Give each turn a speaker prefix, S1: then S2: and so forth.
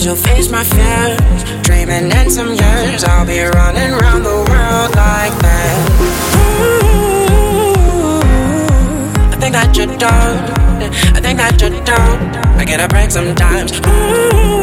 S1: still face my fears, dreaming in some years I'll be running around the world like that. Ooh, I think that you're done. I think that you're done. I get a break sometimes. Ooh,